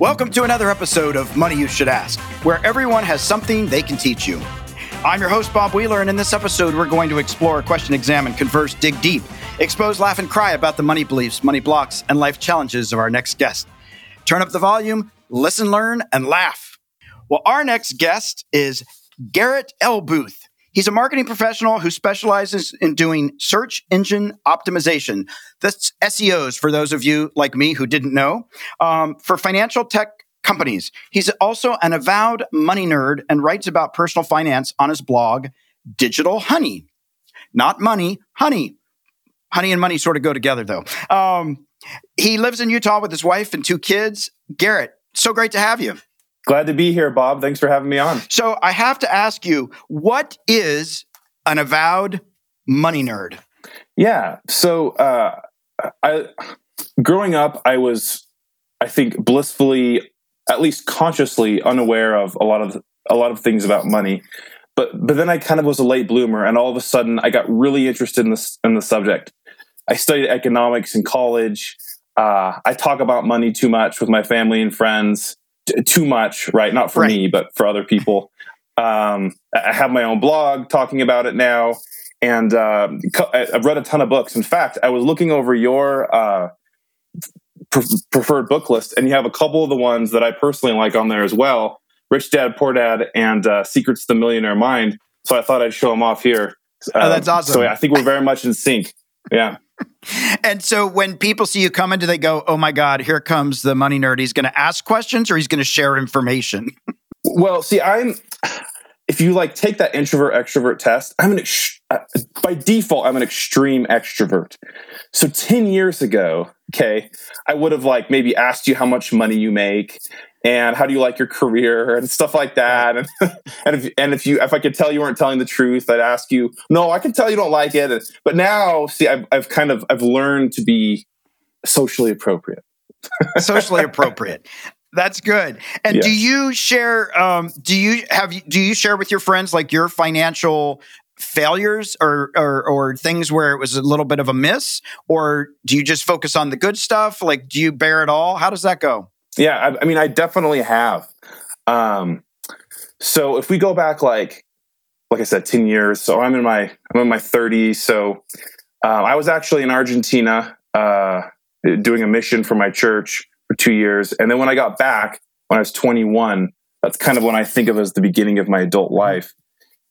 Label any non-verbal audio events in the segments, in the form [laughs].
Welcome to another episode of Money You Should Ask, where everyone has something they can teach you. I'm your host, Bob Wheeler, and in this episode, we're going to explore, question, examine, converse, dig deep, expose, laugh, and cry about the money beliefs, money blocks, and life challenges of our next guest. Turn up the volume, listen, learn, and laugh. Well, our next guest is Garit L. He's a marketing professional who specializes in doing search engine optimization. That's SEOs for those of you like me who didn't know. Um, for financial tech companies. He's also an avowed money nerd and writes about personal finance on his blog, Digital Honey. Not money, honey. Honey and money sort of go together, though. Um, he lives in Utah with his wife and two kids. Garit, so great to have you. Glad to be here, Bob. Thanks for having me on. So I have to ask you, what is an avowed money nerd? Yeah. So uh, I, growing up, I was, I think, blissfully, at least consciously, unaware of a lot of a lot of things about money. But but then I kind of was a late bloomer, and all of a sudden, I got really interested in this in the subject. I studied economics in college. Uh, I talk about money too much with my family and friends too much, right? Not for right. me, but for other people. Um, I have my own blog talking about it now, and uh, I've read a ton of books. In fact, I was looking over your uh, pre- preferred book list, and you have a couple of the ones that I personally like on there as well: Rich Dad, Poor Dad, and uh, Secrets to the Millionaire Mind. So I thought I'd show them off here. oh, that's um, awesome. So I think we're very much in sync. Yeah. [laughs] And so when people see you coming, do they go, "Oh my God, here comes the money nerd"? He's going to ask questions, or he's going to share information. well, see, I'm. If you like take that introvert extrovert test, I'm an ex- uh, by default I'm an extreme extrovert. So ten years ago, okay, I would have like maybe asked you how much money you make and how do you like your career and stuff like that. And [laughs] and if and if you if I could tell you weren't telling the truth I'd ask you no I can tell you don't like it. But now see I've, I've kind of I've learned to be socially appropriate. Socially appropriate that's good and yes. do you share um do you have do you share with your friends like your financial failures or, or, or things where it was a little bit of a miss or do you just focus on the good stuff like do you bear it all how does that go yeah, I, I mean, I definitely have. Um, so if we go back, like, like I said, ten years. So I'm in my I'm in my 30s. So uh, I was actually in Argentina uh, doing a mission for my church for two years, and then when I got back when I was 21, that's kind of when I think of as the beginning of my adult life.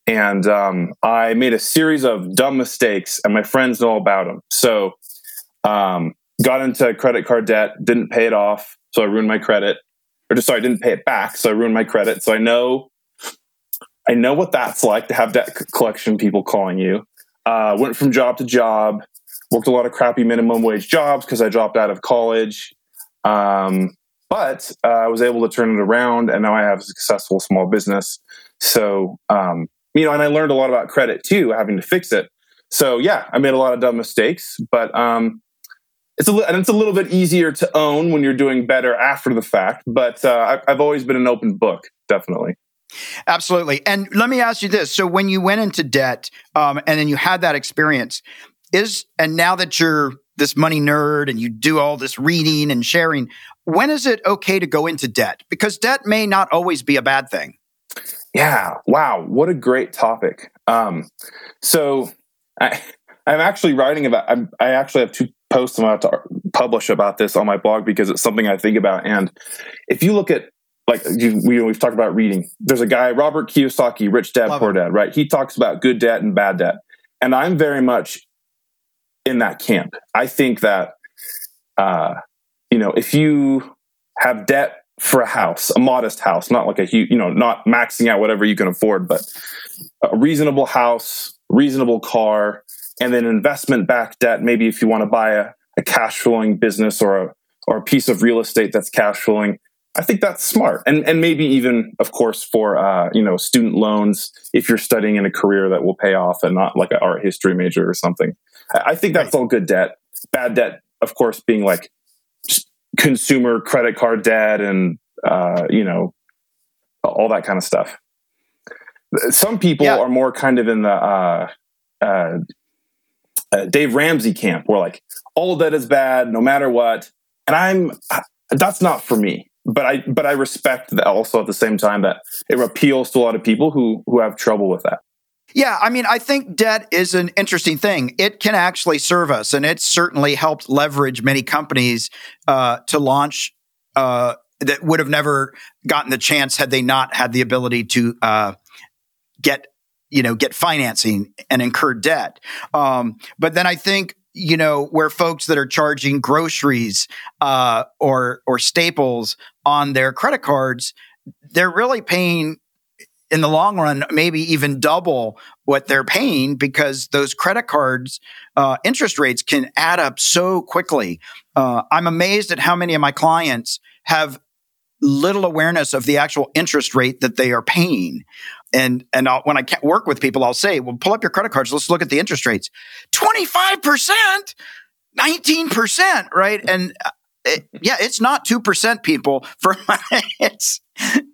And um, I made a series of dumb mistakes, and my friends know about them. So um, got into credit card debt, didn't pay it off, so I ruined my credit. Or just sorry, I didn't pay it back, so I ruined my credit. So I know, I know what that's like to have debt collection people calling you. Uh, went from job to job, worked a lot of crappy minimum wage jobs because I dropped out of college. Um, but uh, I was able to turn it around, and now I have a successful small business. So, um, you know, and I learned a lot about credit too, having to fix it. So, yeah, I made a lot of dumb mistakes, but um, it's a and it's a little bit easier to own when you're doing better after the fact. But uh, I've always been an open book, definitely. Absolutely. And let me ask you this: so when you went into debt, um, and then you had that experience, is and now that you're this money nerd and you do all this reading and sharing, when is it okay to go into debt? Because debt may not always be a bad thing. Yeah. Wow. What a great topic. Um, so I, I'm actually writing about. I'm, i actually have two posts I'm about to publish about this on my blog because it's something I think about. And if you look at like you, we, have talked about reading, there's a guy Robert Kiyosaki, Rich Dad Love Poor Dad, right? He talks about good debt and bad debt, and I'm very much in that camp. I think that uh, you know if you have debt for a house, a modest house, not like a huge, you know, not maxing out whatever you can afford, but a reasonable house, reasonable car, and then investment backed debt. Maybe if you want to buy a, a cash flowing business or a or a piece of real estate that's cash flowing. I think that's smart, and and maybe even, of course, for uh, you know student loans if you're studying in a career that will pay off and not like an art history major or something. I think that's all good debt. Bad debt, of course, being like consumer credit card debt and uh, you know all that kind of stuff. Some people yeah. are more kind of in the uh, uh, uh, Dave Ramsey camp where like all of that is bad no matter what. And I'm that's not for me. But I but I respect that also at the same time that it appeals to a lot of people who who have trouble with that. Yeah, I mean, I think debt is an interesting thing. It can actually serve us, and it's certainly helped leverage many companies uh, to launch uh, that would have never gotten the chance had they not had the ability to uh, get you know get financing and incur debt. Um, but then I think you know where folks that are charging groceries uh, or or staples on their credit cards, they're really paying in the long run, maybe even double what they're paying because those credit cards uh, interest rates can add up so quickly. Uh, I'm amazed at how many of my clients have little awareness of the actual interest rate that they are paying. And and I'll, when I work with people, I'll say, "Well, pull up your credit cards. Let's look at the interest rates. Twenty five percent, nineteen percent, right?" And uh, it, yeah, it's not two percent, people. [laughs] For it's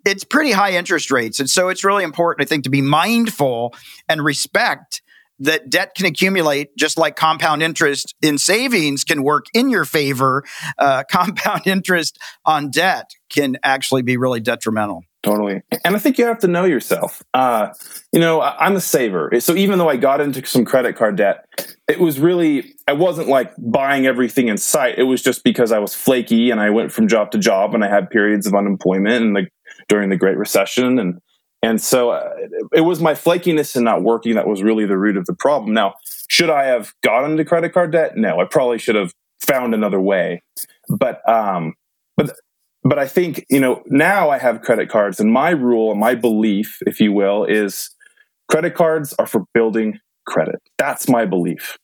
it's pretty high interest rates, and so it's really important, I think, to be mindful and respect that debt can accumulate just like compound interest in savings can work in your favor. Uh, [laughs] compound interest on debt can actually be really detrimental. Totally. And I think you have to know yourself. Uh, you know, I'm a saver. So even though I got into some credit card debt, it was really, I wasn't like buying everything in sight. It was just because I was flaky and I went from job to job and I had periods of unemployment and like during the Great Recession. And, and so uh, it was my flakiness and not working that was really the root of the problem. Now, should I have gotten into credit card debt? No, I probably should have found another way. But, um, but but I think, you know, now I have credit cards and my rule and my belief, if you will, is credit cards are for building credit. That's my belief.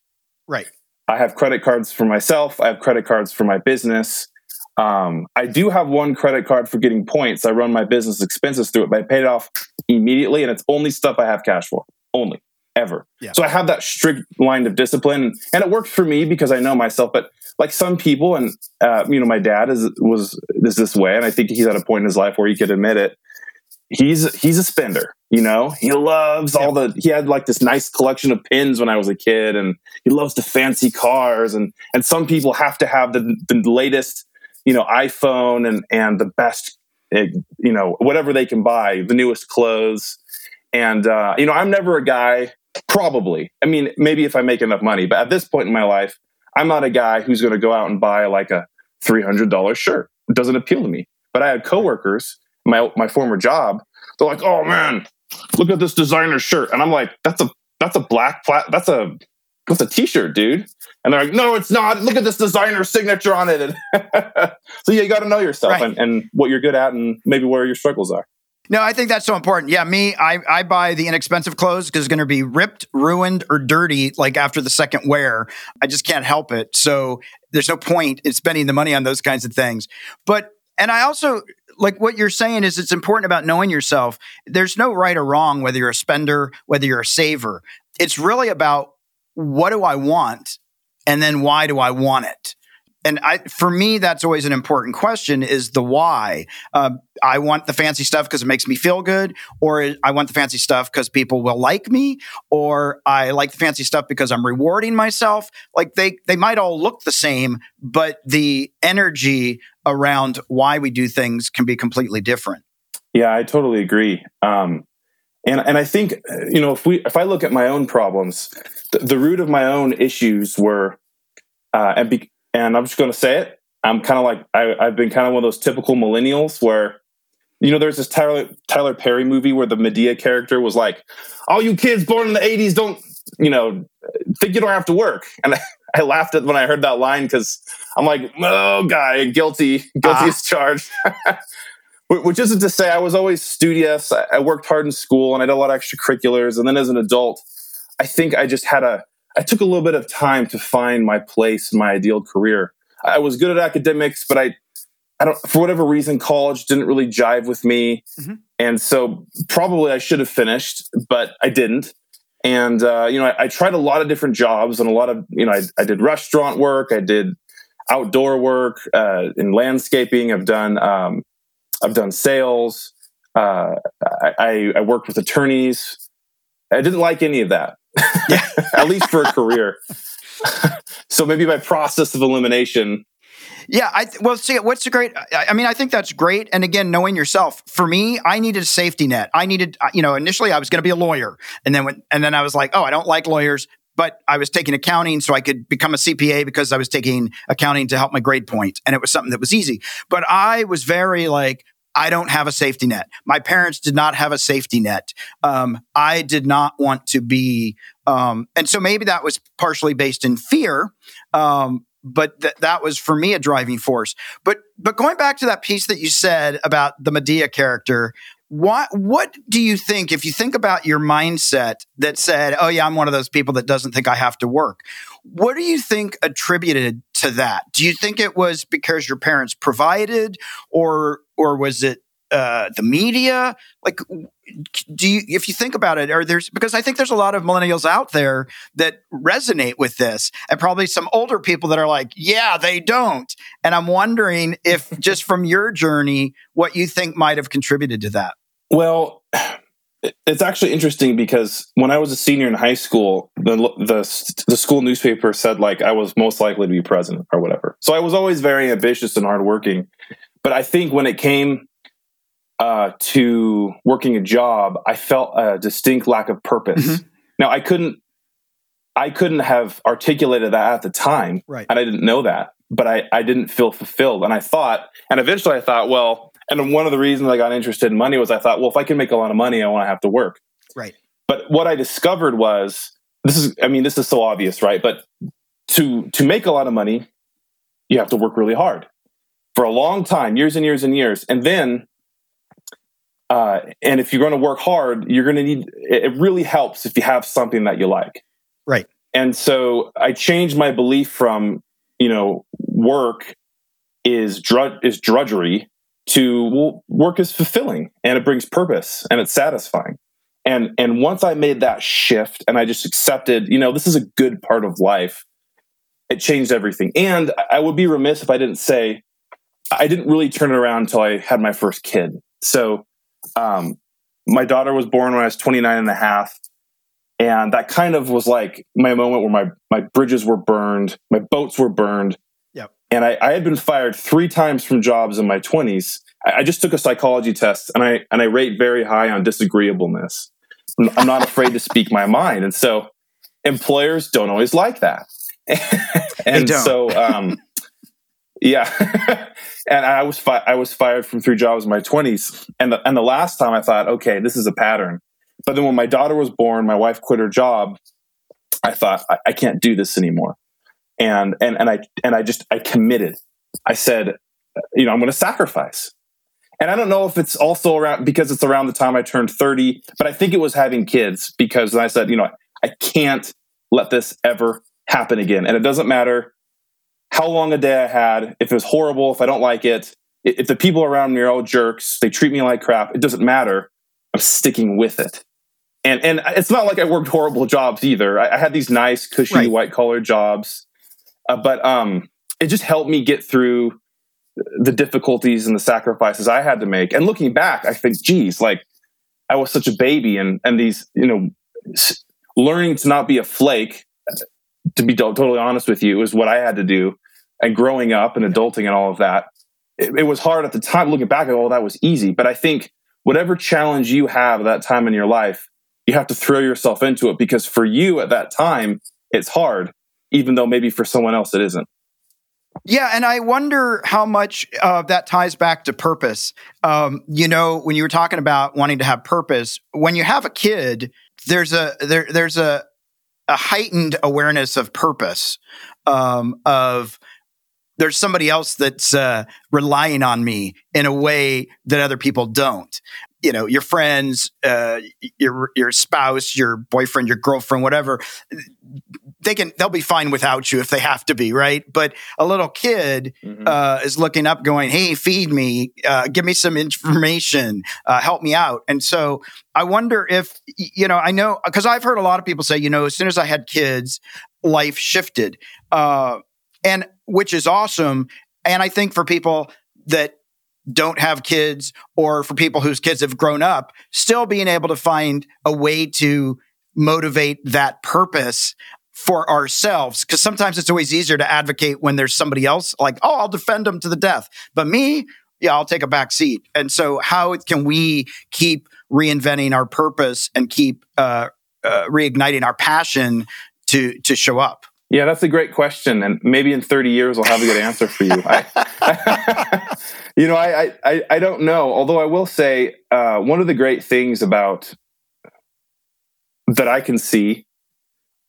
Right. I have credit cards for myself. I have credit cards for my business. Um, I do have one credit card for getting points. I run my business expenses through it, but I pay it off immediately, and it's only stuff I have cash for. Only ever. Yeah. So I have that strict line of discipline, and it works for me because I know myself. But like some people, and uh, you know, my dad is was is this way, and I think he's at a point in his life where he could admit it. He's he's a spender, you know. He loves all the. He had like this nice collection of pins when I was a kid, and he loves the fancy cars, and and some people have to have the the latest, you know, iPhone and and the best, eh, you know, whatever they can buy, the newest clothes. And uh, you know, I'm never a guy. Probably, I mean, maybe if I make enough money, but at this point in my life, I'm not a guy who's going to go out and buy like a $300 shirt. It doesn't appeal to me. But I had coworkers, my my former job, they're like, "Oh man, look at this designer shirt." And I'm like, "That's a that's a black plat that's a that's a t-shirt, dude." And they're like, "No, it's not. Look at this designer signature on it." [laughs] so yeah, you got to know yourself right. and, and what you're good at and maybe where your struggles are. No, I think that's so important. Yeah, me, I, I buy the inexpensive clothes because it's going to be ripped, ruined, or dirty like after the second wear. I just can't help it. So there's no point in spending the money on those kinds of things. But, and I also, like what you're saying is it's important about knowing yourself. There's no right or wrong, whether you're a spender, whether you're a saver. It's really about what do I want? And then why do I want it? And I, for me, that's always an important question: is the why. Uh, I want the fancy stuff because it makes me feel good, or I want the fancy stuff because people will like me, or I like the fancy stuff because I'm rewarding myself. Like they, they might all look the same, but the energy around why we do things can be completely different. Yeah, I totally agree. Um, and and I think you know if we if I look at my own problems, the, the root of my own issues were. Uh, and be, and I'm just going to say it. I'm kind of like I, I've been kind of one of those typical millennials where you know, there's this Tyler Tyler Perry movie where the Madea character was like, "All you kids born in the '80s don't, you know, think you don't have to work." And I, [laughs] I laughed at when I heard that line because I'm like, "Oh, guy, guilty, guilty ah. as charged." [laughs] Which isn't to say I was always studious. I worked hard in school and I did a lot of extracurriculars. And then as an adult, I think I just had a I took a little bit of time to find my place, my ideal career. I was good at academics, but I, I don't, for whatever reason, college didn't really jive with me. Mm-hmm. And so probably I should have finished, but I didn't. And, uh, you know, I, I, tried a lot of different jobs and a lot of, you know, I, I did restaurant work. I did outdoor work uh, in landscaping. I've done, um, I've done sales. Uh, I, I worked with attorneys. I didn't like any of that. [laughs] at least for a career. [laughs] so maybe by process of elimination, Yeah, I well, see, what's the great? I, I, mean, I think that's great. And again, knowing yourself. For me, I needed a safety net. I needed, uh, you know, initially I was going to be a lawyer, and then when, and then I was like, oh, I don't like lawyers, but I was taking accounting so I could become a CPA because I was taking accounting to help my grade point, and it was something that was easy. But I was very like, I don't have a safety net. My parents did not have a safety net. Um, I did not want to be, um, and so maybe that was partially based in fear. Um, but th- that was for me a driving force. But but going back to that piece that you said about the Madea character, what what do you think if you think about your mindset that said, "Oh yeah, I'm one of those people that doesn't think I have to work." What do you think attributed to that? Do you think it was because your parents provided or or was it uh, the media? Like, do you, if you think about it, are there's because I think there's a lot of millennials out there that resonate with this, and probably some older people that are like, yeah, they don't. And I'm wondering if just from your journey, what you think might have contributed to that. Well, it's actually interesting because when I was a senior in high school, the, the the school newspaper said like I was most likely to be president or whatever. So I was always very ambitious and hardworking. But I think when it came uh, to working a job, I felt a distinct lack of purpose. Mm-hmm. Now I couldn't, I couldn't have articulated that at the time, right. and I didn't know that. But I, I didn't feel fulfilled, and I thought, and eventually I thought, well, and one of the reasons I got interested in money was I thought, well, if I can make a lot of money, I want to have to work. Right. But what I discovered was this is, I mean, this is so obvious, right? But to to make a lot of money, you have to work really hard for a long time, years and years and years, and then uh, and if you're going to work hard, you're going to need. It really helps if you have something that you like. Right. And so I changed my belief from you know work is drudge is drudgery to work is fulfilling and it brings purpose and it's satisfying. And and once I made that shift and I just accepted, you know, this is a good part of life. It changed everything. And I would be remiss if I didn't say I didn't really turn it around until I had my first kid. So um, my daughter was born when I was 29 and a half. And that kind of was like my moment where my, my bridges were burned, my boats were burned. And I, I had been fired three times from jobs in my 20s. I, I just took a psychology test and I, and I rate very high on disagreeableness. I'm not afraid to speak my mind. And so employers don't always like that. [laughs] and so, [laughs] um, yeah. [laughs] and I was fi- I was fired from three jobs in my 20s. And the, and the last time I thought, okay, this is a pattern. But then when my daughter was born, my wife quit her job. I thought I, I can't do this anymore. And and and I and I just I committed. I said, you know, I'm going to sacrifice. And I don't know if it's also around because it's around the time I turned 30, but I think it was having kids because I said, you know, I can't let this ever happen again. And it doesn't matter how long a day I had, if it was horrible, if I don't like it, if the people around me are all jerks, they treat me like crap, it doesn't matter. I'm sticking with it. And and it's not like I worked horrible jobs either. I, I had these nice, cushy, right. white collar jobs, uh, but um, it just helped me get through the difficulties and the sacrifices I had to make. And looking back, I think, geez, like I was such a baby, and and these, you know, learning to not be a flake. To be totally honest with you, is what I had to do and growing up and adulting and all of that, it, it was hard at the time. Looking back, oh, that was easy. But I think whatever challenge you have at that time in your life, you have to throw yourself into it because for you at that time, it's hard, even though maybe for someone else it isn't. Yeah, and I wonder how much uh, that ties back to purpose. Um, you know, when you were talking about wanting to have purpose, when you have a kid, there's a there there's a a heightened awareness of purpose um, of there's somebody else that's uh, relying on me in a way that other people don't. You know, your friends, uh, your your spouse, your boyfriend, your girlfriend, whatever. They can they'll be fine without you if they have to be, right? But a little kid mm-hmm. uh, is looking up, going, "Hey, feed me, uh, give me some information, uh, help me out." And so I wonder if you know, I know because I've heard a lot of people say, you know, as soon as I had kids, life shifted. Uh, and which is awesome. And I think for people that don't have kids or for people whose kids have grown up, still being able to find a way to motivate that purpose for ourselves. Because sometimes it's always easier to advocate when there's somebody else like oh i'll defend them to the death. But me yeah i'll take a back seat. And so how can we keep reinventing our purpose and keep uh, uh, reigniting our passion to to show up? Yeah, that's a great question, and maybe in 30 years I'll have a good answer for you. I, [laughs] [laughs] [laughs] you know, I, I I don't know. Although I will say uh, one of the great things about that I can see,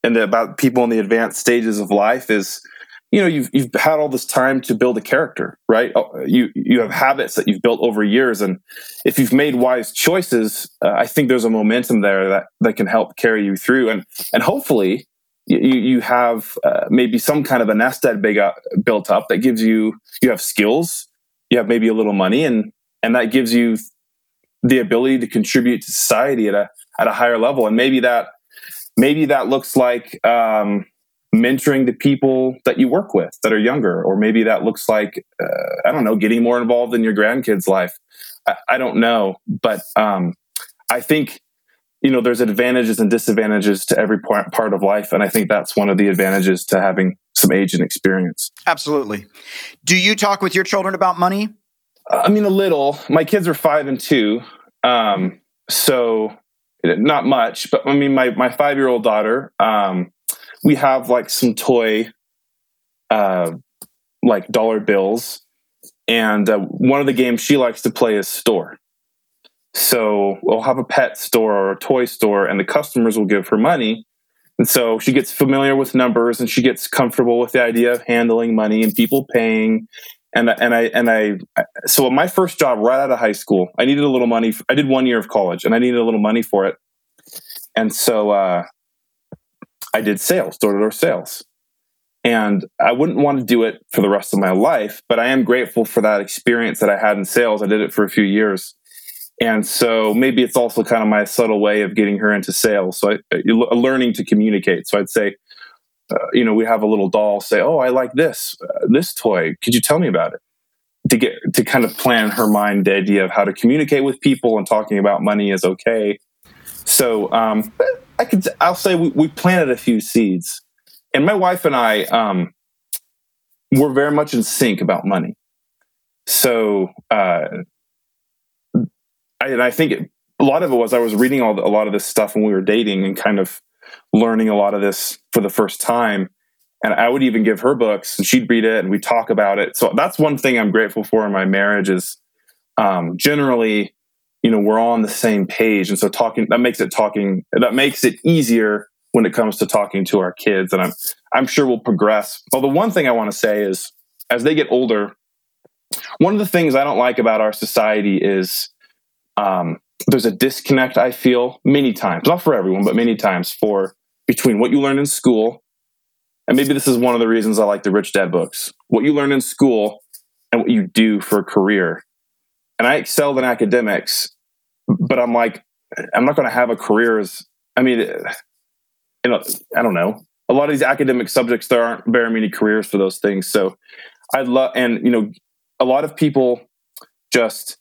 and about people in the advanced stages of life is, you know, you've you've had all this time to build a character, right? Oh, you you have habits that you've built over years, and if you've made wise choices, uh, I think there's a momentum there that that can help carry you through, and and hopefully you, you have uh, maybe some kind of a nest egg built up that gives you you have skills you have maybe a little money and and that gives you the ability to contribute to society at a at a higher level. And maybe that maybe that looks like um, mentoring the people that you work with that are younger or maybe that looks like uh, i don't know getting more involved in your grandkids life. I, I don't know but um, i think you know there's advantages and disadvantages to every part of life. And i think that's one of the advantages to having some age and experience. Absolutely. Do you talk with your children about money? I mean a little. My kids are five and two. Um, so not much but i mean my, my five year old daughter um, we have like some toy uh, like dollar bills. And uh, one of the games she likes to play is store. So we'll have a pet store or a toy store, and the customers will give her money. And so she gets familiar with numbers and she gets comfortable with the idea of handling money and people paying. And, and I and I so my first job right out of high school, I needed a little money. I did one year of college and I needed a little money for it. And so uh, I did sales, door to door sales. And I wouldn't want to do it for the rest of my life, but I am grateful for that experience that I had in sales. I did it for a few years. And so maybe it's also kind of my subtle way of getting her into sales. So I, learning to communicate. So I'd say, uh, you know, we have a little doll say, "Oh, I like this uh, this toy. Could you tell me about it?" To get to kind of plan her mind the idea of how to communicate with people and talking about money is okay. So um, I could I'll say we, we, planted a few seeds, and my wife and I um, we're very much in sync about money. So uh, I, and I think it, a lot of it was I was reading all the, a lot of this stuff when we were dating and kind of learning a lot of this for the first time. And I would even give her books and she'd read it and we talk about it. So that's one thing I'm grateful for in my marriage is um, generally, you know, we're on the same page. And so talking, that makes it talking, that makes it easier when it comes to talking to our kids. And I'm, I'm sure we'll progress. Well, the one thing I want to say is as they get older, one of the things I don't like about our society is um, there's a disconnect I feel many times, not for everyone, but many times for between what you learn in school, and maybe this is one of the reasons I like the Rich Dad books, what you learn in school and what you do for a career. And I excelled in academics, but I'm like, I'm not going to have a career as, I mean, you know, I don't know. A lot of these academic subjects, there aren't very many careers for those things. So I'd love, and, you know, a lot of people just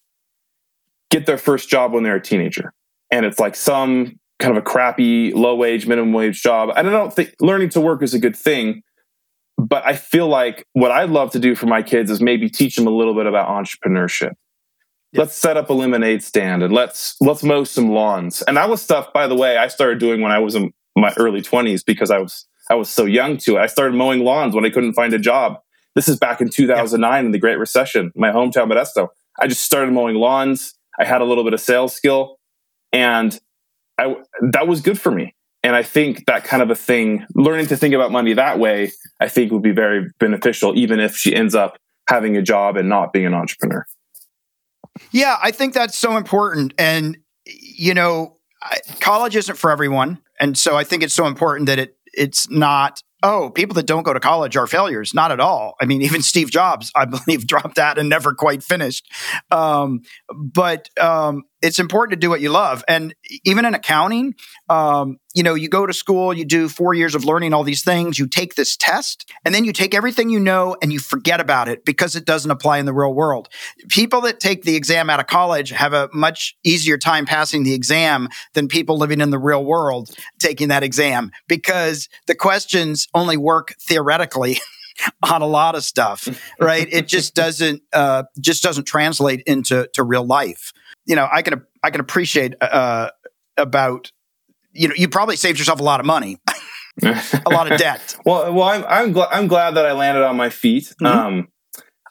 get their first job when they're a teenager. And it's like some kind of a crappy low wage, minimum wage job. And I don't think learning to work is a good thing. But I feel like what I'd love to do for my kids is maybe teach them a little bit about entrepreneurship. Let's set up a lemonade stand and let's let's mow some lawns. And that was stuff, by the way, I started doing when I was in my early 20s because I was I was so young to it. I started mowing lawns when I couldn't find a job. This is back in 2009 yeah. in the Great Recession, my hometown Modesto. I just started mowing lawns I had a little bit of sales skill, and I that was good for me. And I think that kind of a thing, learning to think about money that way, I think would be very beneficial, even if she ends up having a job and not being an entrepreneur. Yeah, I think that's so important. And, you know, college isn't for everyone. And so I think it's so important that it it's not oh, people that don't go to college are failures. Not at all. I mean, [laughs] even Steve Jobs, I believe, [laughs] dropped out and never quite finished. Um, but um, it's important to do what you love. And even in accounting, um, you know, you go to school, you do four years of learning all these things, you take this test, and then you take everything you know and you forget about it because it doesn't apply in the real world. People that take the exam out of college have a much easier time passing the exam than people living in the real world taking that exam because the questions only work theoretically. [laughs] on a lot of stuff, right? it just [laughs] doesn't uh, just doesn't translate into to real life you know, I can I can appreciate uh, about you know you probably saved yourself a lot of money, [laughs] a lot of debt. [laughs] well, well, I'm I'm, gl- I'm glad that I landed on my feet. Mm-hmm. Um,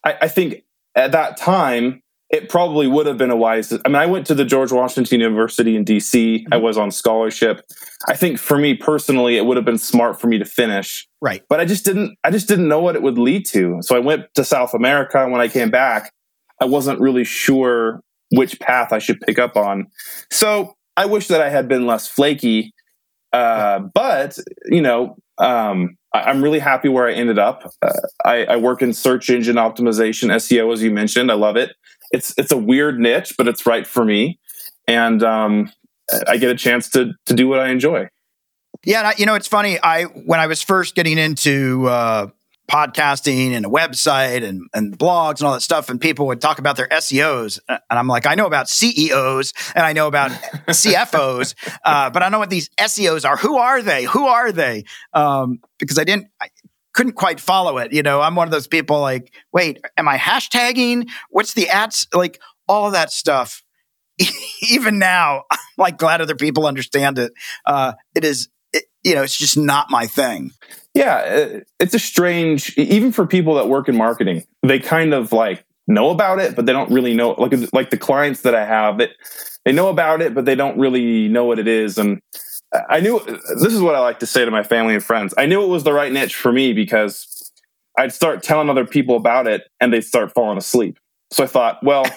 I, I think at that time it probably would have been a wise. I mean, I went to the George Washington University in DC. Mm-hmm. I was on scholarship. I think for me personally, it would have been smart for me to finish. Right. But I just didn't. I just didn't know what it would lead to. So I went to South America. When I came back, I wasn't really sure which path I should pick up on. So I wish that I had been less flaky. Uh, but you know, um, I, am really happy where I ended up. Uh, I, I, work in search engine optimization, SEO, as you mentioned. I love it. It's it's a weird niche, but it's right for me, and um, I get a chance to to do what I enjoy. Yeah, you know, it's funny. I when I was first getting into uh, podcasting and a website and, and blogs and all that stuff. And people would talk about their SEOs. And I'm like, I know about CEOs and I know about [laughs] CFOs, uh, but I know what these SEOs are. Who are they? Who are they? Um, because I didn't, I couldn't quite follow it. You know, I'm one of those people like, wait, am I hashtagging? What's the ads? Like all that stuff. [laughs] Even now, I'm like glad other people understand it. Uh, it is, it, you know, it's just not my thing. Yeah, uh, it's a strange, even for people that work in marketing, they kind of like know about it, but they don't really know. Like like the clients that I have, that they know about it, but they don't really know what it is. And I knew this is what I like to say to my family and friends. I knew it was the right niche for me because I'd start telling other people about it, and they'd start falling asleep. So I thought, well. [laughs]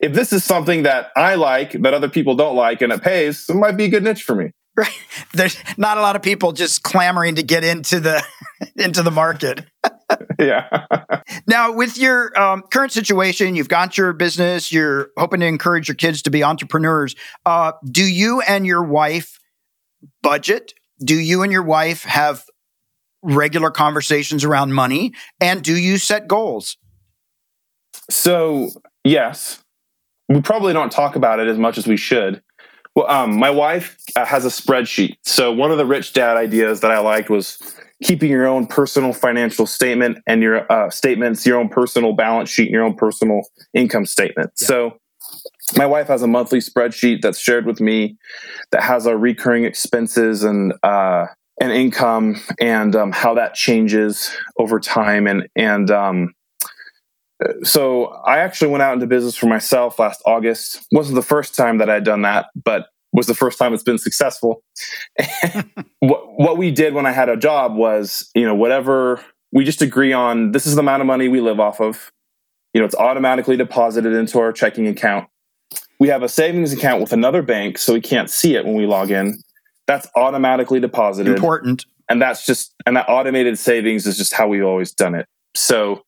if this is something that I like that other people don't like and it pays, it might be a good niche for me. [laughs] Right. There's not a lot of people just clamoring to get into the [laughs] into the market. [laughs] yeah. now, with your um, current situation, you've got your business. You're hoping to encourage your kids to be entrepreneurs. Uh, do you and your wife budget? Do you and your wife have regular conversations around money? And do you set goals? So, yes. We probably don't talk about it as much as we should. Well, um, my wife uh, has a spreadsheet. So one of the rich dad ideas that I liked was keeping your own personal financial statement and your uh, statements, your own personal balance sheet, and your own personal income statement. Yeah. So my wife has a monthly spreadsheet that's shared with me that has our recurring expenses and uh, and income and um, how that changes over time and and um, so I actually went out into business for myself last August. wasn't the first time that I'd done that, but was the first time it's been successful. [laughs] what, what we did when I had a job was, you know, whatever we just agree on. This is the amount of money we live off of. You know, it's automatically deposited into our checking account. We have a savings account with another bank, so we can't see it when we log in. That's automatically deposited. Important. And that's just, and that automated savings is just how we've always done it. So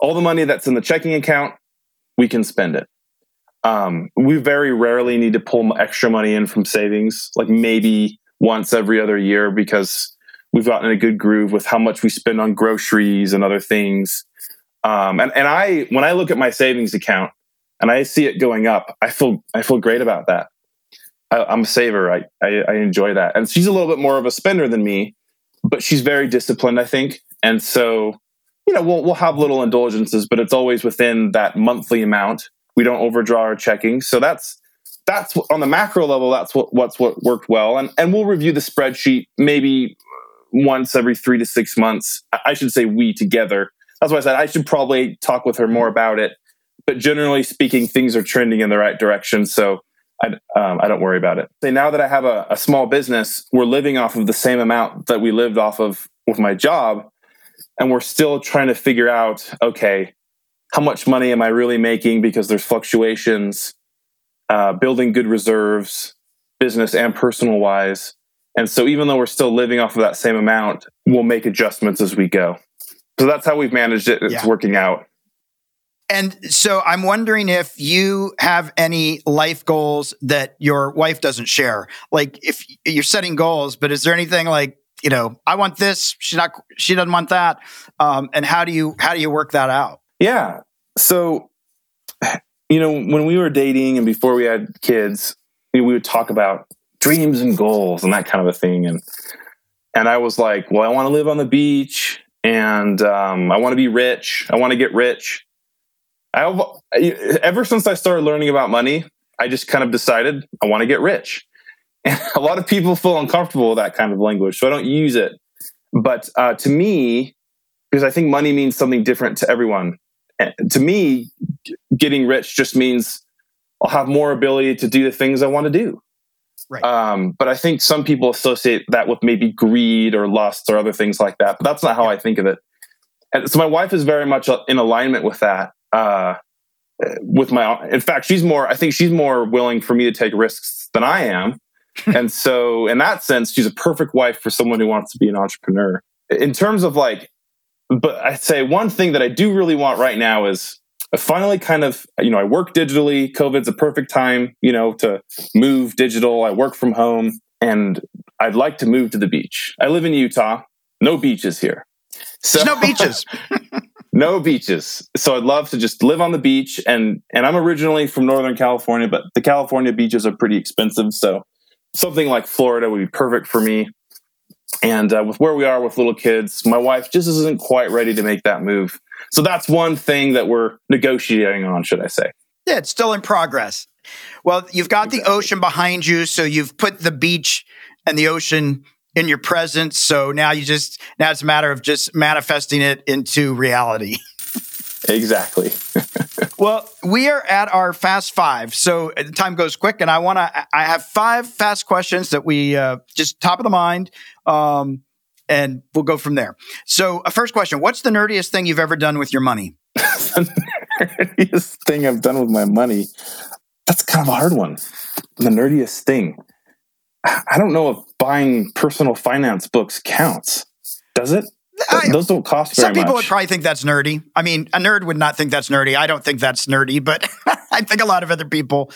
all the money that's in the checking account, we can spend it. Um, we very rarely need to pull extra money in from savings, like maybe once every other year because we've gotten in a good groove with how much we spend on groceries and other things. Um, and, and I, when I look at my savings account and I see it going up, I feel, I feel great about that. I, am a saver. I, I, I enjoy that. And she's a little bit more of a spender than me, but she's very disciplined, I think. And so you know, we'll we'll have little indulgences, but it's always within that monthly amount. We don't overdraw our checking, so that's that's on the macro level. That's what what's what worked well, and and we'll review the spreadsheet maybe once every three to six months. I should say we together. That's why I said I should probably talk with her more about it. But generally speaking, things are trending in the right direction, so I, um, I don't worry about it. Say now that I have a, a small business, we're living off of the same amount that we lived off of with my job and we're still trying to figure out okay how much money am i really making because there's fluctuations uh, building good reserves business and personal wise and so even though we're still living off of that same amount we'll make adjustments as we go so that's how we've managed it it's yeah. working out And so I'm wondering if you have any life goals that your wife doesn't share. Like if you're setting goals, but is there anything like, you know, I want this, she's not she doesn't want that. Um, and how do you how do you work that out? Yeah. So you know, when we were dating and before we had kids, we would talk about dreams and goals and that kind of a thing. And and I was like, well, I want to live on the beach and um, I want to be rich. I want to get rich. I ever since I started learning about money, I just kind of decided I want to get rich. And [laughs] a lot of people feel uncomfortable with that kind of language, so I don't use it. But uh, to me, because I think money means something different to everyone. to me, getting rich just means I'll have more ability to do the things I want to do. Right. Um, but I think some people associate that with maybe greed or lust or other things like that. But that's not how yeah. I think of it. And so my wife is very much in alignment with that. Uh, with my, in fact, she's more. I think she's more willing for me to take risks than I am. And so, in that sense, she's a perfect wife for someone who wants to be an entrepreneur. In terms of like, but I'd say one thing that I do really want right now is I finally kind of, you know, I work digitally. COVID's a perfect time, you know, to move digital. I work from home and I'd like to move to the beach. I live in Utah. No beaches here. So, There's no beaches. [laughs] [laughs] no beaches. So I'd love to just live on the beach and and I'm originally from Northern California, but the California beaches are pretty expensive, so something like Florida would be perfect for me. And uh, with where we are with little kids, my wife just isn't quite ready to make that move. So that's one thing that we're negotiating on, should I say. Yeah, it's still in progress. Well, you've got exactly. the ocean behind you, so you've put the beach and the ocean in your presence. So now you just now it's a matter of just manifesting it into reality. [laughs] exactly. [laughs] well, we are at our fast five, so time goes quick, and I want to. I have five fast questions that we uh, just top of the mind. Um, and we'll go from there. So, uh, first question What's the nerdiest thing you've ever done with your money? [laughs] the nerdiest thing I've done with my money? That's kind of a hard one. The nerdiest thing. I don't know if buying personal finance books counts. Does it? I, Those don't cost Some people much. would probably think that's nerdy. I mean, a nerd would not think that's nerdy. I don't think that's nerdy, but [laughs] I think a lot of other people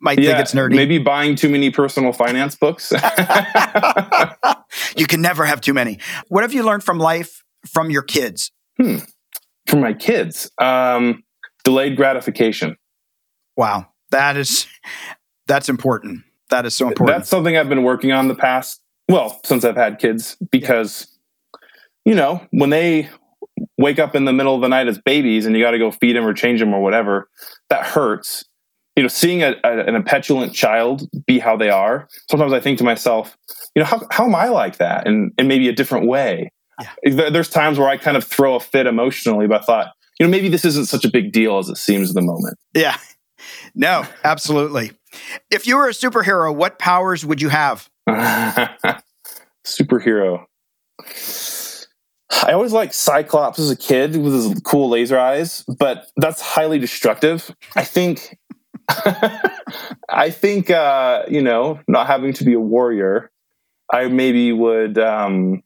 might yeah, think it's nerdy. Maybe buying too many personal finance books. [laughs] you can never have too many. What have you learned from life from your kids? Hmm. From my kids, um, delayed gratification. Wow, that is that's important. That is so important. That's something I've been working on the past well since I've had kids because yeah. You know when they wake up in the middle of the night as babies and you got to go feed them or change them or whatever that hurts. You know seeing a, a, a, petulant child be how they are sometimes i think to myself you know how, how am i like that? And in maybe a different way. Yeah. there's times where i kind of throw a fit emotionally but i thought you know maybe this isn't such a big deal as it seems at the moment. Yeah. No absolutely. If you were a superhero what powers would you have? [laughs] Superhero I always liked Cyclops as a kid with his cool laser eyes, but that's highly destructive. I think [laughs] I think uh, you know, not having to be a warrior, I maybe would um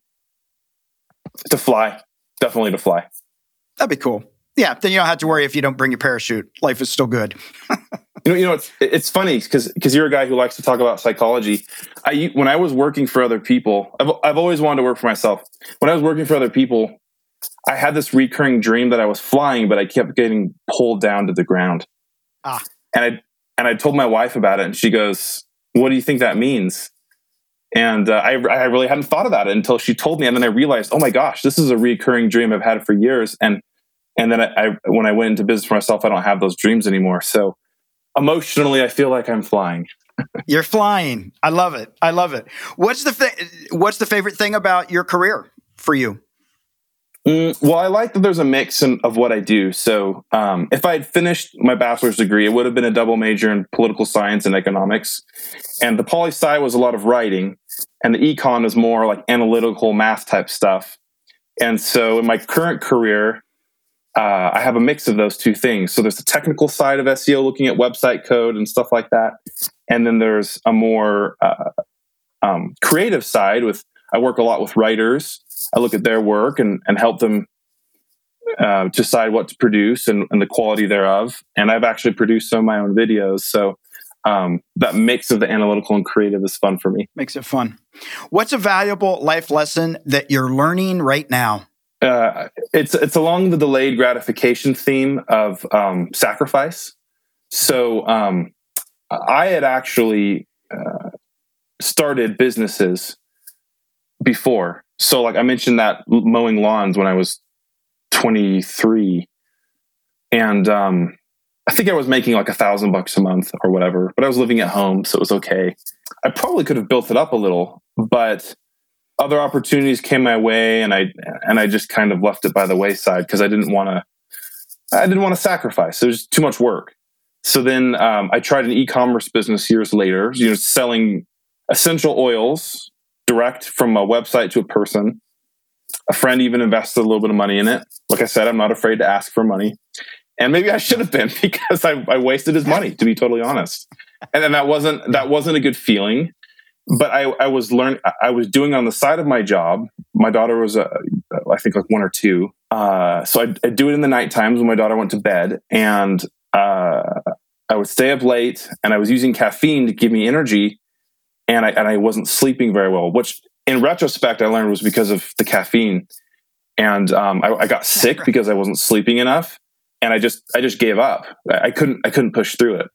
to fly. Definitely to fly. That'd be cool. Yeah, then you don't have to worry if you don't bring your parachute. Life is still good. [laughs] you know, you know, it's it's funny because because you're a guy who likes to talk about psychology. I when I was working for other people, I've I've always wanted to work for myself. When I was working for other people, I had this recurring dream that I was flying, but I kept getting pulled down to the ground. Ah and I and I told my wife about it, and she goes, "What do you think that means?" And uh, I, I really hadn't thought about it until she told me, and then I realized, oh my gosh, this is a recurring dream I've had for years. And and then I, I when I went into business for myself, I don't have those dreams anymore. So emotionally, I feel like I'm flying. [laughs] You're flying. I love it. I love it. What's the fa- what's the favorite thing about your career for you? Mm, well, I like that there's a mix in, of what I do. So, um, if I had finished my bachelor's degree, it would have been a double major in political science and economics. And the poli sci was a lot of writing, and the econ is more like analytical math type stuff. And so, in my current career, uh, I have a mix of those two things. So, there's the technical side of SEO, looking at website code and stuff like that, and then there's a more uh, um, creative side with I work a lot with writers I look at their work and, and help them uh, decide what to produce and, and, the quality thereof. And I've actually produced some of my own videos. So um, that mix of the analytical and creative is fun for me. Makes it fun. What's a valuable life lesson that you're learning right now? Uh, it's it's along the delayed gratification theme of um, sacrifice. So um, I had actually uh, started businesses before. So like I mentioned that mowing lawns when I was 23, and um, I think I was making like a thousand bucks a month or whatever, but I was living at home, so it was okay. I probably could have built it up a little, but other opportunities came my way, and I and I just kind of left it by the wayside because I didn't want to. I didn't want to sacrifice. Was too much work. So then um, I tried an e-commerce business years later, you know, selling essential oils direct from a website to a person. A friend even invested a little bit of money in it. Like I said, I'm not afraid to ask for money and maybe I should have been [laughs] because I, I wasted his money, to be totally honest. And then that wasn't that wasn't a good feeling. But I, I was learning. I was doing on the side of my job. My daughter was, uh, I think, like one or two. Uh, so I'd, I'd, do it in the night times when my daughter went to bed, and uh, I would stay up late. And I was using caffeine to give me energy, and I and I wasn't sleeping very well. Which, in retrospect, I learned was because of the caffeine. And um, I, I got [laughs] sick because I wasn't sleeping enough and I just I just gave up. I couldn't I couldn't push through it.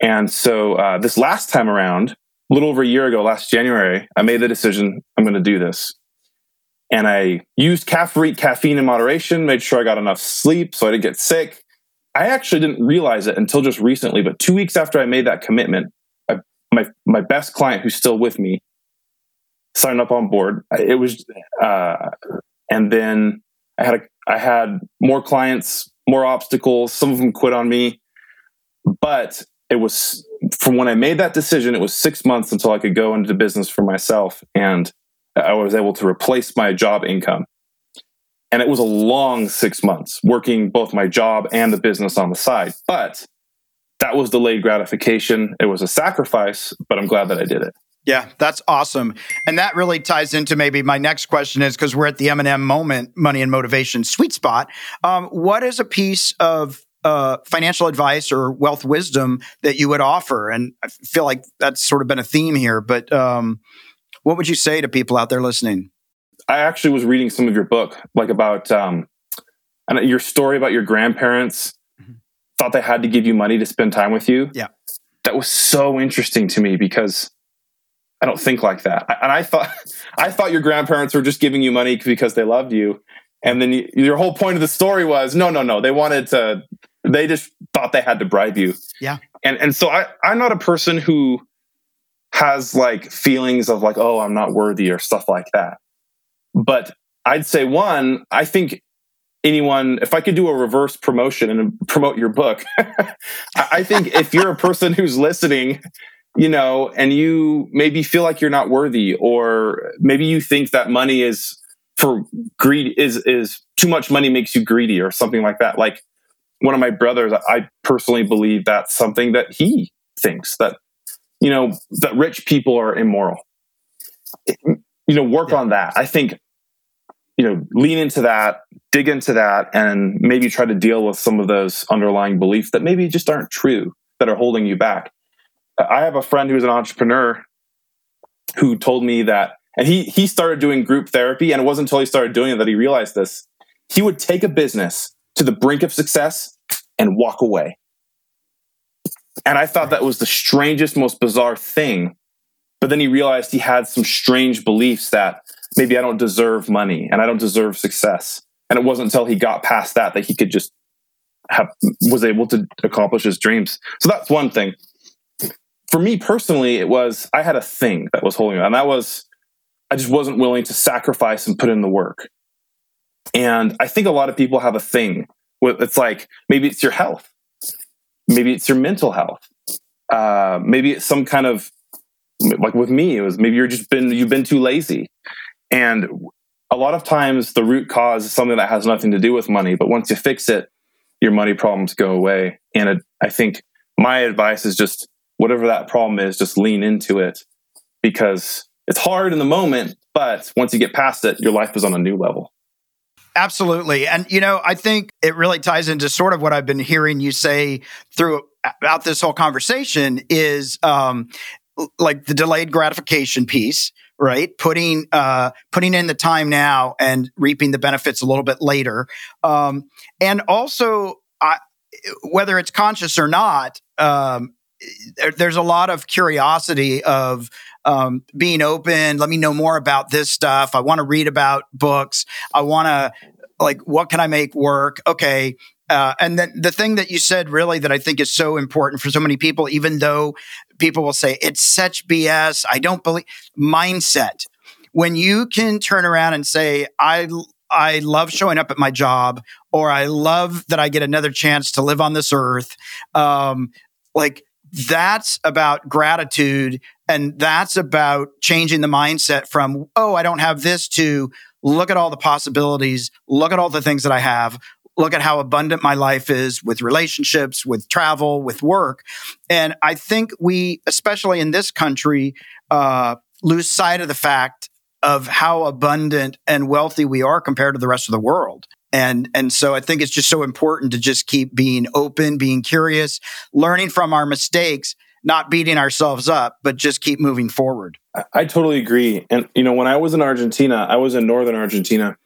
And so uh, this last time around, a little over a year ago, last January, I made the decision I'm going to do this. And I used caffeine, in moderation, made sure I got enough sleep so I didn't get sick. I actually didn't realize it until just recently, but two weeks after I made that commitment, I, my my best client who's still with me signed up on board. It was, uh, and then I had a, I had more clients more obstacles. Some of them quit on me. But it was from when I made that decision, it was six months until I could go into business for myself. And I was able to replace my job income. And it was a long six months working both my job and the business on the side. But that was delayed gratification. It was a sacrifice, but I'm glad that I did it. Yeah, that's awesome. And that really ties into maybe my next question is because we're at the M&M moment, money and motivation sweet spot. Um, what is a piece of uh, financial advice or wealth wisdom that you would offer? And I feel like that's sort of been a theme here, but um, what would you say to people out there listening? I actually was reading some of your book, like about um, your story about your grandparents mm-hmm. thought they had to give you money to spend time with you. Yeah. That was so interesting to me because I don't think like that. And I thought, [laughs] I thought your grandparents were just giving you money because they loved you. And then you, your whole point of the story was, no, no, no. They wanted to, they just thought they had to bribe you. Yeah. And, and so I, I'm not a person who has like feelings of like, oh, I'm not worthy or stuff like that. But I'd say one, I think anyone, if I could do a reverse promotion and promote your book, [laughs] I think if you're a person who's listening you know, and you maybe feel like you're not worthy, or maybe you think that money is for greed is is too much money makes you greedy, or something like that. Like one of my brothers, I personally believe that's something that he thinks that you know that rich people are immoral. You know, work yeah. on that. I think you know lean into that dig into that and maybe try to deal with some of those underlying beliefs that maybe just aren't true that are holding you back I have a friend who's an entrepreneur who told me that, and he he started doing group therapy, and it wasn't until he started doing it that he realized this. He would take a business to the brink of success and walk away. And I thought that was the strangest, most bizarre thing. But then he realized he had some strange beliefs that maybe I don't deserve money and I don't deserve success. And it wasn't until he got past that that he could just have was able to accomplish his dreams. So that's one thing for me personally, it was I had a thing that was holding me, and that was I just wasn't willing to sacrifice and put in the work. And I think a lot of people have a thing. It's like maybe it's your health, maybe it's your mental health, uh, maybe it's some kind of like with me. It was maybe you're just been you've been too lazy, and a lot of times the root cause is something that has nothing to do with money. But once you fix it, your money problems go away. And it, I think my advice is just whatever that problem is, just lean into it because it's hard in the moment, but once you get past it, your life is on a new level. Absolutely. And, you know, I think it really ties into sort of what I've been hearing you say throughout this whole conversation is um, like the delayed gratification piece, right? Putting uh, putting in the time now and reaping the benefits a little bit later, um, and also I, whether it's conscious or not, um, there, there's a lot of curiosity of um, being open. Let me know more about this stuff. I want to read about books. I want to like, what can I make work? Okay. Uh, and then the thing that you said really that I think is so important for so many people, even though people will say it's such BS, I don't believe mindset. When you can turn around and say, I I love showing up at my job, or I love that I get another chance to live on this earth. Um, like that's about gratitude and that's about changing the mindset from, oh, I don't have this to look at all the possibilities, look at all the things that I have, look at how abundant my life is with relationships, with travel, with work. And I think we, especially in this country, uh, lose sight of the fact of how abundant and wealthy we are compared to the rest of the world. And, and so I think it's just so important to just keep being open, being curious, learning from our mistakes, not beating ourselves up, but just keep moving forward. I, I totally agree. And, you know, when I was in Argentina, I was in Northern Argentina.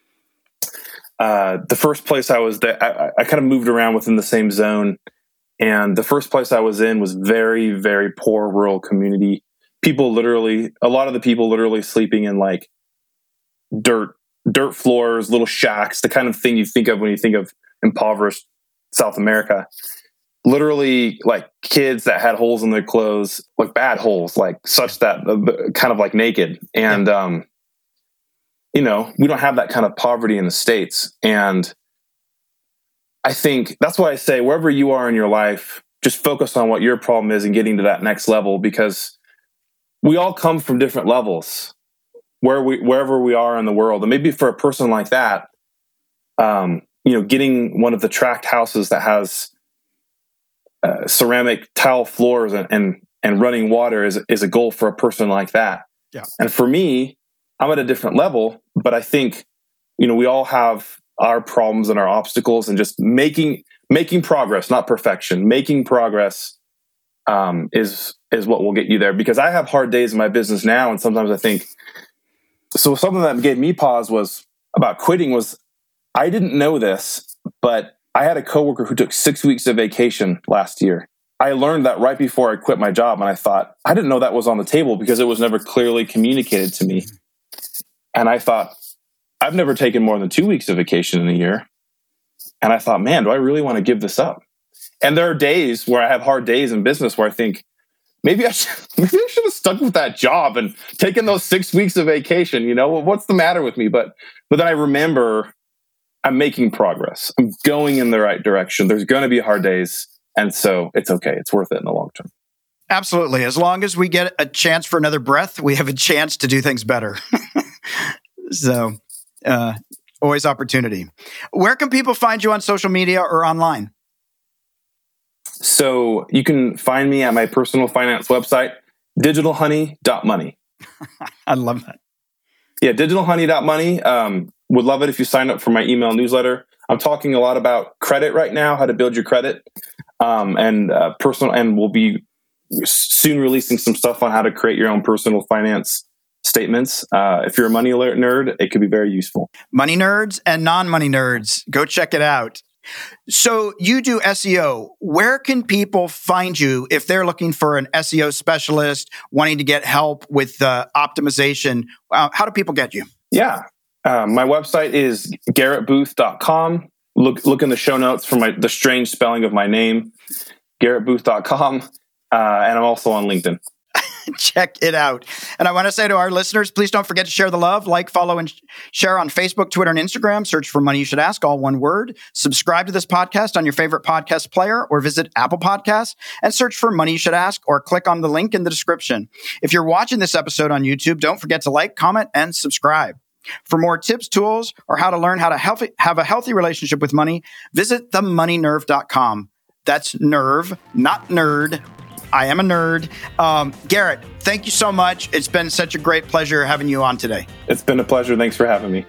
Uh, the first place I was there, I, I kind of moved around within the same zone. And the first place I was in was very, very poor rural community people literally a lot of the people literally sleeping in like dirt dirt floors little shacks the kind of thing you think of when you think of impoverished south america literally like kids that had holes in their clothes like bad holes like such that uh, kind of like naked. And um you know we don't have that kind of poverty in the states. And i think that's why i say wherever you are in your life just focus on what your problem is and getting to that next level because we all come from different levels where we wherever we are in the world. And maybe for a person like that um, you know getting one of the tract houses that has uh, ceramic tile floors and, and and running water is is a goal for a person like that yeah and for me i'm at a different level but i think you know we all have our problems and our obstacles and just making making progress not perfection making progress um, is is what will get you there. Because I have hard days in my business now, and sometimes I think. So something that gave me pause was about quitting was I didn't know this, but I had a coworker who took six weeks of vacation last year. I learned that right before I quit my job, and I thought I didn't know that was on the table because it was never clearly communicated to me. And I thought I've never taken more than two weeks of vacation in a year. And I thought, man, do I really want to give this up? And there are days where I have hard days in business where I think maybe I should, [laughs] maybe I should have stuck with that job and taken those six weeks of vacation. You know, what's the matter with me? But but then I remember I'm making progress. I'm going in the right direction. There's going to be hard days, and so it's okay. It's worth it in the long term. Absolutely. As long as we get a chance for another breath, we have a chance to do things better. [laughs] so, uh, always opportunity. Where can people find you on social media or online? So you can find me at my personal finance website, digitalhoney.money. [laughs] I love that. Yeah, digitalhoney.money. Um, would love it if you sign up for my email newsletter. I'm talking a lot about credit right now, how to build your credit, um, and uh, personal, and we'll be soon releasing some stuff on how to create your own personal finance statements. Uh, if you're a money alert nerd, it could be very useful. Money nerds and non money nerds, go check it out. So you do SEO. Where can people find you if they're looking for an SEO specialist, wanting to get help with uh, optimization? Uh, how do people get you? Yeah. Uh, my website is garitboothe.com. Look, look in the show notes for my the strange spelling of my name, garitboothe.com. Uh, and I'm also on LinkedIn. [laughs] check it out. And I want to say to our listeners, please don't forget to share the love, like, follow, and share on Facebook, Twitter, and Instagram. Search for Money You Should Ask, all one word. Subscribe to this podcast on your favorite podcast player or visit Apple Podcasts and search for Money You Should Ask or click on the link in the description. If you're watching this episode on YouTube, don't forget to like, comment, and subscribe. For more tips, tools, or how to learn how to healthy, have a healthy relationship with money, visit themoneynerve.com. That's nerve, not nerd. I am a nerd. Um, Garit, thank you so much. It's been such a great pleasure having you on today. It's been a pleasure. Thanks for having me.